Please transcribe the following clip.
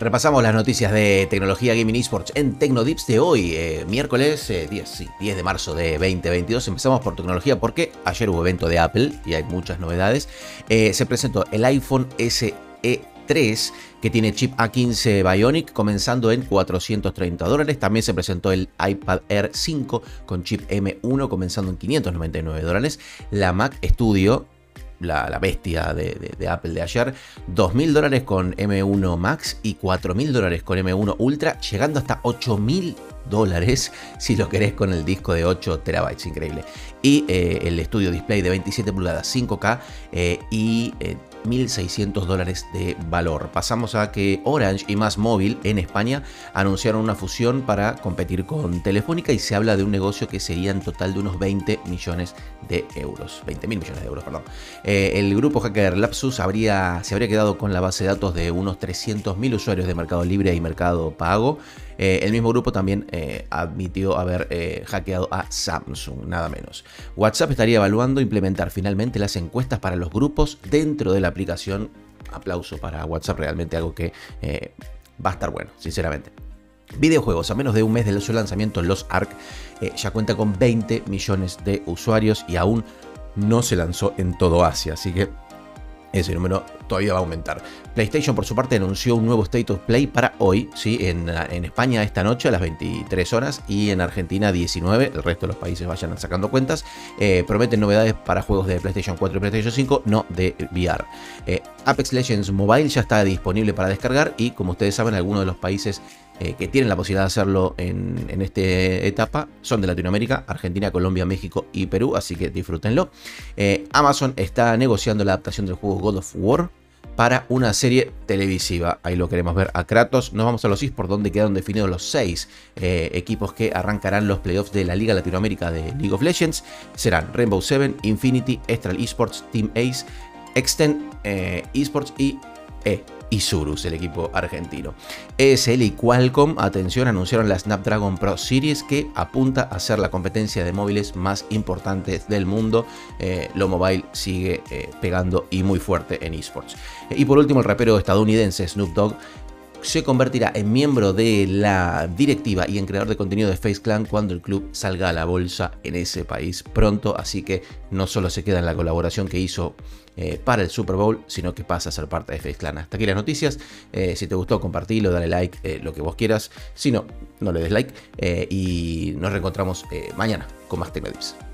Repasamos las noticias de tecnología gaming esports en Tecnodips de hoy, eh, miércoles 10, eh, sí, 10 de marzo de 2022. Empezamos por tecnología porque ayer hubo evento de Apple y hay muchas novedades. Eh, se presentó el iPhone SE 3 que tiene chip A15 Bionic comenzando en 430 dólares. También se presentó el iPad Air 5 con chip M1 comenzando en 599 dólares. La Mac Studio la, bestia de, Apple de ayer, 2.000 dólares con M1 Max y 4.000 dólares con M1 Ultra, llegando hasta 8.000 dólares si lo querés con el disco de 8 terabytes, increíble. Y eh, el estudio display de 27 pulgadas 5K eh, y eh, 1.600 dólares de valor. Pasamos a que Orange y Más Móvil en España anunciaron una fusión para competir con Telefónica y se habla de un negocio que sería en total de unos 20 millones de euros. 20 mil millones de euros, perdón. Eh, el grupo hacker Lapsus habría, se habría quedado con la base de datos de unos 300.000 usuarios de Mercado Libre y Mercado Pago. Eh, el mismo grupo también eh, admitió haber hackeado a Samsung, nada menos. WhatsApp estaría evaluando implementar finalmente las encuestas para los grupos dentro de la aplicación. Aplauso para WhatsApp, realmente algo que va a estar bueno, sinceramente. Videojuegos, a menos de un mes de su lanzamiento, Los Ark ya cuenta con 20 millones de usuarios y aún no se lanzó en todo Asia, así que ese número todavía va a aumentar. PlayStation por su parte anunció un nuevo State of Play para hoy, ¿sí? en, España esta noche a las 23 horas y en Argentina 19, el resto de los países vayan sacando cuentas. Eh, prometen novedades para juegos de PlayStation 4 y PlayStation 5, no de VR. Eh, Apex Legends Mobile ya está disponible para descargar y como ustedes saben algunos de los países eh, que tienen la posibilidad de hacerlo en, esta etapa son de Latinoamérica, Argentina, Colombia, México y Perú, así que disfrútenlo. Eh, Amazon está negociando la adaptación del juego God of War para una serie televisiva. Ahí lo queremos ver a Kratos. Nos vamos a los esports donde quedaron definidos los seis eh, equipos que arrancarán los playoffs de la Liga Latinoamérica de League of Legends. Serán Rainbow Seven, Infinity, Estral Esports, Team Ace, Extend Esports y E y Surus, el equipo argentino. ESL y Qualcomm, atención, anunciaron la Snapdragon Pro Series que apunta a ser la competencia de móviles más importante del mundo. Eh, lo mobile sigue eh, pegando y muy fuerte en esports. y por último, el rapero estadounidense Snoop Dogg se convertirá en miembro de la directiva y en creador de contenido de Face Clan cuando el club salga a la bolsa en ese país pronto. Así que no solo se queda en la colaboración que hizo eh, para el Super Bowl, sino que pasa a ser parte de Face Clan. Hasta aquí las noticias. Eh, si te gustó, compartilo, dale like, eh, lo que vos quieras. Si no, no le des like. y nos reencontramos mañana con más Tecnodips.